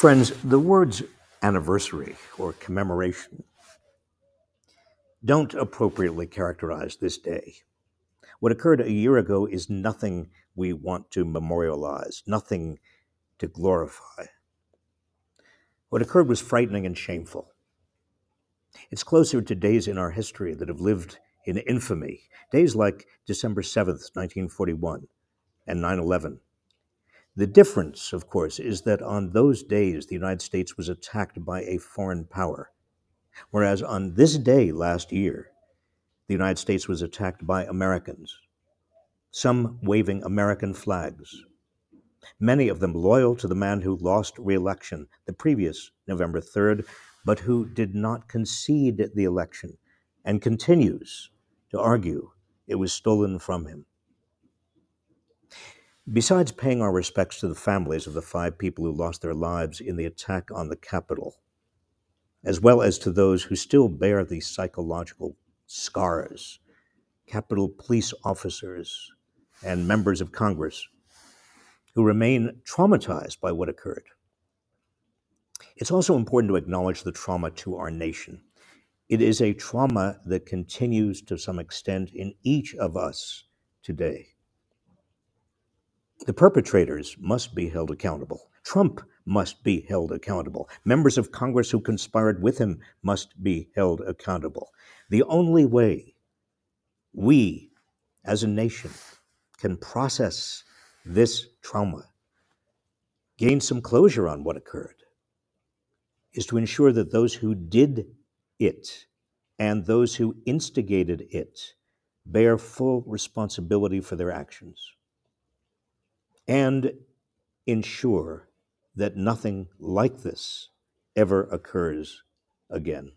Friends, the words anniversary or commemoration don't appropriately characterize this day. What occurred a year ago is nothing we want to memorialize, nothing to glorify. What occurred was frightening and shameful. It's closer to days in our history that have lived in infamy, days like December 7th, 1941, and 9 11. The difference, of course, is that on those days the United States was attacked by a foreign power, whereas on this day last year, the United States was attacked by Americans, some waving American flags, many of them loyal to the man who lost re election the previous November 3rd, but who did not concede the election and continues to argue it was stolen from him. Besides paying our respects to the families of the five people who lost their lives in the attack on the Capitol, as well as to those who still bear the psychological scars, Capitol police officers and members of Congress who remain traumatized by what occurred. It's also important to acknowledge the trauma to our nation. It is a trauma that continues to some extent in each of us today. The perpetrators must be held accountable. Trump must be held accountable. Members of Congress who conspired with him must be held accountable. The only way we as a nation can process this trauma, gain some closure on what occurred, is to ensure that those who did it and those who instigated it bear full responsibility for their actions and ensure that nothing like this ever occurs again.